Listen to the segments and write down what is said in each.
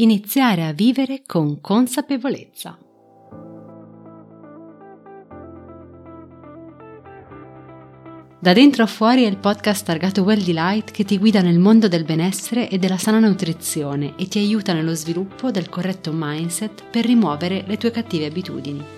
Iniziare a vivere con consapevolezza. Da dentro a fuori è il podcast targato Well Delight che ti guida nel mondo del benessere e della sana nutrizione e ti aiuta nello sviluppo del corretto mindset per rimuovere le tue cattive abitudini.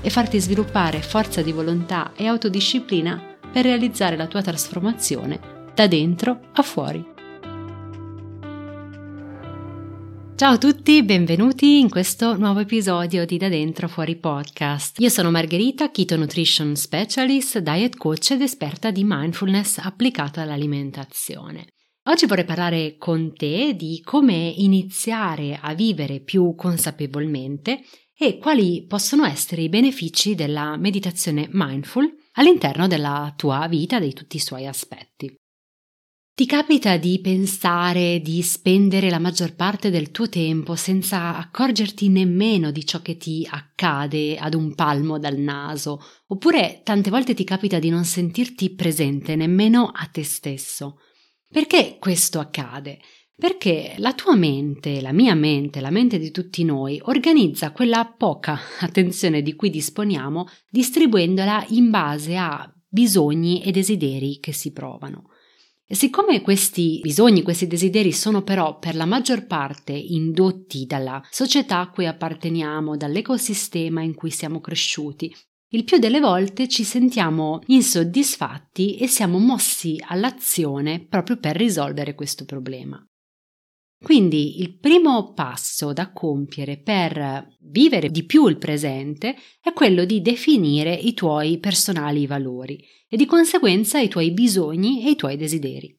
e farti sviluppare forza di volontà e autodisciplina per realizzare la tua trasformazione da dentro a fuori. Ciao a tutti, benvenuti in questo nuovo episodio di Da Dentro Fuori Podcast. Io sono Margherita, Keto Nutrition Specialist, diet coach ed esperta di mindfulness applicata all'alimentazione. Oggi vorrei parlare con te di come iniziare a vivere più consapevolmente e quali possono essere i benefici della meditazione mindful all'interno della tua vita, di tutti i suoi aspetti. Ti capita di pensare di spendere la maggior parte del tuo tempo senza accorgerti nemmeno di ciò che ti accade ad un palmo dal naso, oppure tante volte ti capita di non sentirti presente nemmeno a te stesso. Perché questo accade? Perché la tua mente, la mia mente, la mente di tutti noi, organizza quella poca attenzione di cui disponiamo distribuendola in base a bisogni e desideri che si provano. E siccome questi bisogni, questi desideri sono però per la maggior parte indotti dalla società a cui apparteniamo, dall'ecosistema in cui siamo cresciuti, il più delle volte ci sentiamo insoddisfatti e siamo mossi all'azione proprio per risolvere questo problema. Quindi il primo passo da compiere per vivere di più il presente è quello di definire i tuoi personali valori e di conseguenza i tuoi bisogni e i tuoi desideri.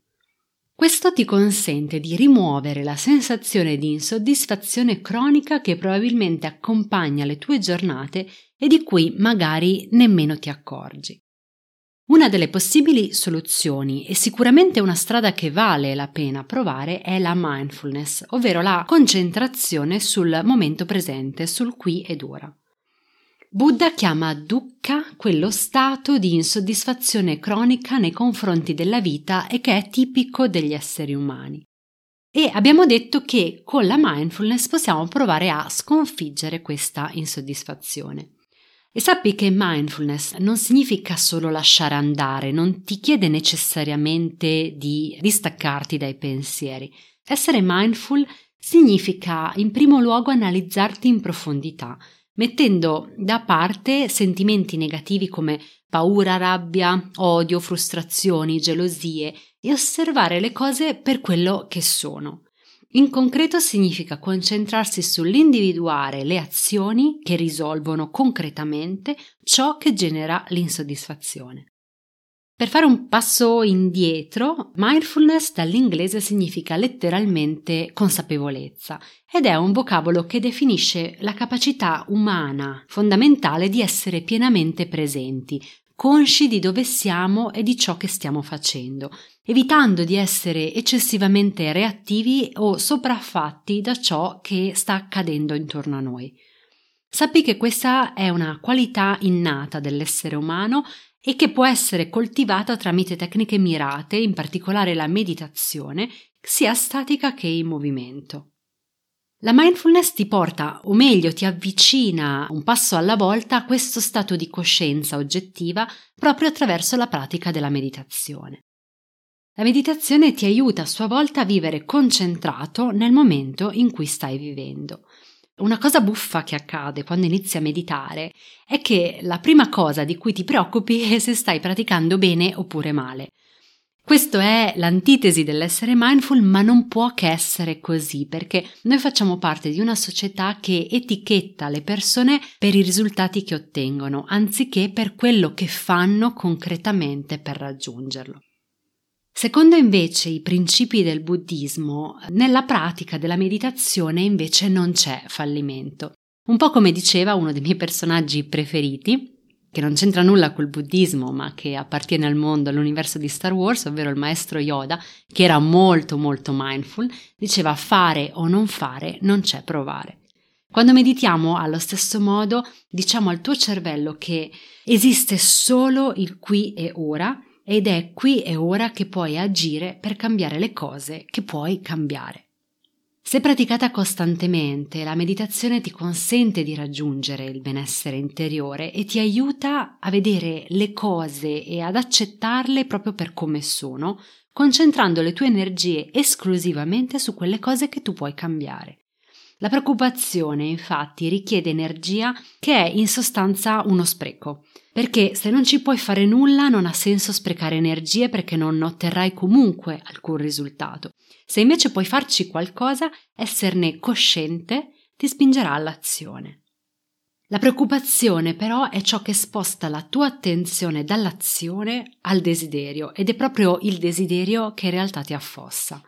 Questo ti consente di rimuovere la sensazione di insoddisfazione cronica che probabilmente accompagna le tue giornate e di cui magari nemmeno ti accorgi. Una delle possibili soluzioni e sicuramente una strada che vale la pena provare è la mindfulness, ovvero la concentrazione sul momento presente, sul qui ed ora. Buddha chiama dukkha quello stato di insoddisfazione cronica nei confronti della vita e che è tipico degli esseri umani. E abbiamo detto che con la mindfulness possiamo provare a sconfiggere questa insoddisfazione. E sappi che mindfulness non significa solo lasciare andare, non ti chiede necessariamente di distaccarti dai pensieri. Essere mindful significa in primo luogo analizzarti in profondità, mettendo da parte sentimenti negativi come paura, rabbia, odio, frustrazioni, gelosie e osservare le cose per quello che sono. In concreto significa concentrarsi sull'individuare le azioni che risolvono concretamente ciò che genera l'insoddisfazione. Per fare un passo indietro, mindfulness dall'inglese significa letteralmente consapevolezza ed è un vocabolo che definisce la capacità umana fondamentale di essere pienamente presenti, consci di dove siamo e di ciò che stiamo facendo, evitando di essere eccessivamente reattivi o sopraffatti da ciò che sta accadendo intorno a noi. Sappi che questa è una qualità innata dell'essere umano e che può essere coltivata tramite tecniche mirate, in particolare la meditazione, sia statica che in movimento. La mindfulness ti porta, o meglio ti avvicina un passo alla volta a questo stato di coscienza oggettiva proprio attraverso la pratica della meditazione. La meditazione ti aiuta a sua volta a vivere concentrato nel momento in cui stai vivendo. Una cosa buffa che accade quando inizi a meditare è che la prima cosa di cui ti preoccupi è se stai praticando bene oppure male. Questo è l'antitesi dell'essere mindful, ma non può che essere così, perché noi facciamo parte di una società che etichetta le persone per i risultati che ottengono, anziché per quello che fanno concretamente per raggiungerlo. Secondo invece i principi del buddismo, nella pratica della meditazione invece non c'è fallimento. Un po' come diceva uno dei miei personaggi preferiti, che non c'entra nulla col buddismo, ma che appartiene al mondo, all'universo di Star Wars, ovvero il maestro Yoda, che era molto molto mindful, diceva fare o non fare non c'è provare. Quando meditiamo allo stesso modo diciamo al tuo cervello che esiste solo il qui e ora ed è qui e ora che puoi agire per cambiare le cose che puoi cambiare. Se praticata costantemente, la meditazione ti consente di raggiungere il benessere interiore e ti aiuta a vedere le cose e ad accettarle proprio per come sono, concentrando le tue energie esclusivamente su quelle cose che tu puoi cambiare. La preoccupazione, infatti, richiede energia che è in sostanza uno spreco, perché se non ci puoi fare nulla non ha senso sprecare energie perché non otterrai comunque alcun risultato. Se invece puoi farci qualcosa, esserne cosciente ti spingerà all'azione. La preoccupazione però è ciò che sposta la tua attenzione dall'azione al desiderio ed è proprio il desiderio che in realtà ti affossa.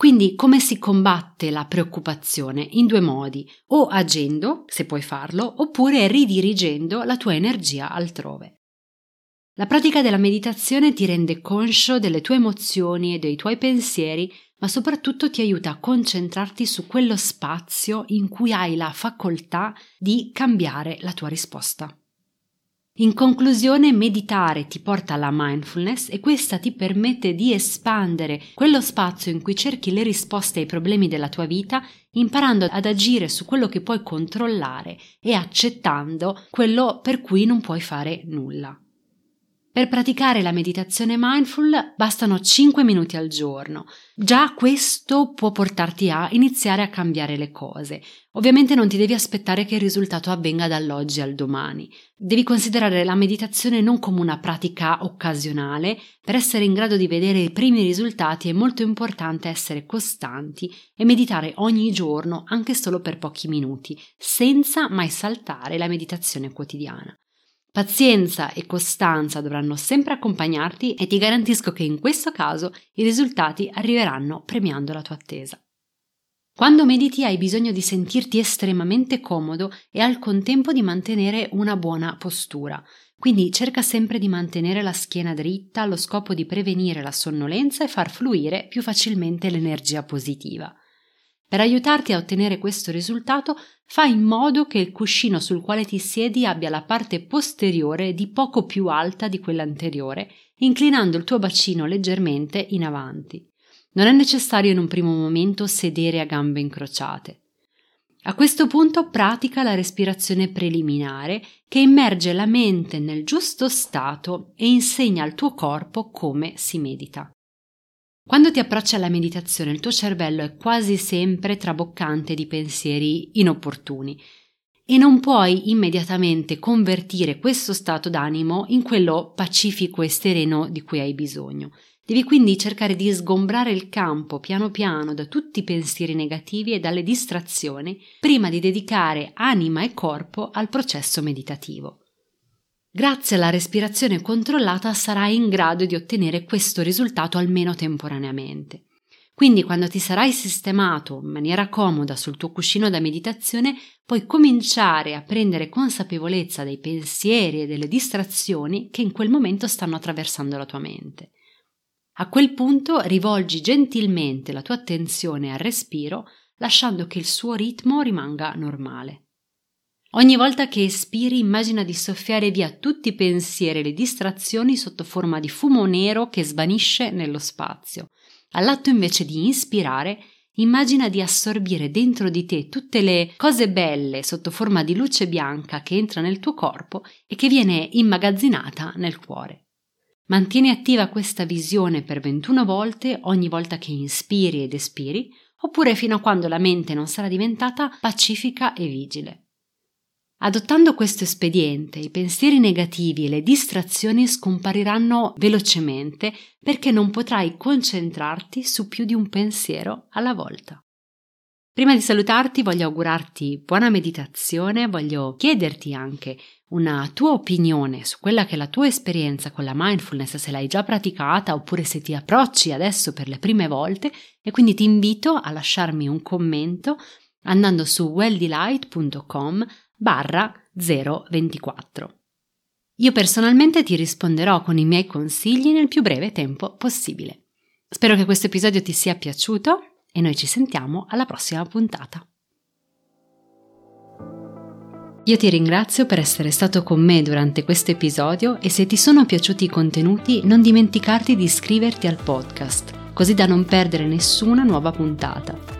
Quindi come si combatte la preoccupazione? In due modi, o agendo, se puoi farlo, oppure ridirigendo la tua energia altrove. La pratica della meditazione ti rende conscio delle tue emozioni e dei tuoi pensieri, ma soprattutto ti aiuta a concentrarti su quello spazio in cui hai la facoltà di cambiare la tua risposta. In conclusione, meditare ti porta alla mindfulness e questa ti permette di espandere quello spazio in cui cerchi le risposte ai problemi della tua vita, imparando ad agire su quello che puoi controllare e accettando quello per cui non puoi fare nulla. Per praticare la meditazione mindful bastano 5 minuti al giorno. Già questo può portarti a iniziare a cambiare le cose. Ovviamente non ti devi aspettare che il risultato avvenga dall'oggi al domani. Devi considerare la meditazione non come una pratica occasionale. Per essere in grado di vedere i primi risultati è molto importante essere costanti e meditare ogni giorno anche solo per pochi minuti, senza mai saltare la meditazione quotidiana. Pazienza e costanza dovranno sempre accompagnarti e ti garantisco che in questo caso i risultati arriveranno premiando la tua attesa. Quando mediti hai bisogno di sentirti estremamente comodo e al contempo di mantenere una buona postura. Quindi cerca sempre di mantenere la schiena dritta allo scopo di prevenire la sonnolenza e far fluire più facilmente l'energia positiva. Per aiutarti a ottenere questo risultato, fai in modo che il cuscino sul quale ti siedi abbia la parte posteriore di poco più alta di quella anteriore, inclinando il tuo bacino leggermente in avanti. Non è necessario in un primo momento sedere a gambe incrociate. A questo punto pratica la respirazione preliminare che immerge la mente nel giusto stato e insegna al tuo corpo come si medita. Quando ti approcci alla meditazione, il tuo cervello è quasi sempre traboccante di pensieri inopportuni e non puoi immediatamente convertire questo stato d'animo in quello pacifico e sereno di cui hai bisogno. Devi quindi cercare di sgombrare il campo piano piano da tutti i pensieri negativi e dalle distrazioni prima di dedicare anima e corpo al processo meditativo. Grazie alla respirazione controllata sarai in grado di ottenere questo risultato almeno temporaneamente. Quindi quando ti sarai sistemato in maniera comoda sul tuo cuscino da meditazione, puoi cominciare a prendere consapevolezza dei pensieri e delle distrazioni che in quel momento stanno attraversando la tua mente. A quel punto rivolgi gentilmente la tua attenzione al respiro, lasciando che il suo ritmo rimanga normale. Ogni volta che espiri immagina di soffiare via tutti i pensieri e le distrazioni sotto forma di fumo nero che svanisce nello spazio. All'atto invece di inspirare, immagina di assorbire dentro di te tutte le cose belle sotto forma di luce bianca che entra nel tuo corpo e che viene immagazzinata nel cuore. Mantieni attiva questa visione per 21 volte ogni volta che inspiri ed espiri, oppure fino a quando la mente non sarà diventata pacifica e vigile. Adottando questo espediente, i pensieri negativi e le distrazioni scompariranno velocemente perché non potrai concentrarti su più di un pensiero alla volta. Prima di salutarti voglio augurarti buona meditazione, voglio chiederti anche una tua opinione su quella che è la tua esperienza con la mindfulness, se l'hai già praticata oppure se ti approcci adesso per le prime volte e quindi ti invito a lasciarmi un commento andando su welldelight.com barra 024. Io personalmente ti risponderò con i miei consigli nel più breve tempo possibile. Spero che questo episodio ti sia piaciuto e noi ci sentiamo alla prossima puntata. Io ti ringrazio per essere stato con me durante questo episodio e se ti sono piaciuti i contenuti non dimenticarti di iscriverti al podcast, così da non perdere nessuna nuova puntata.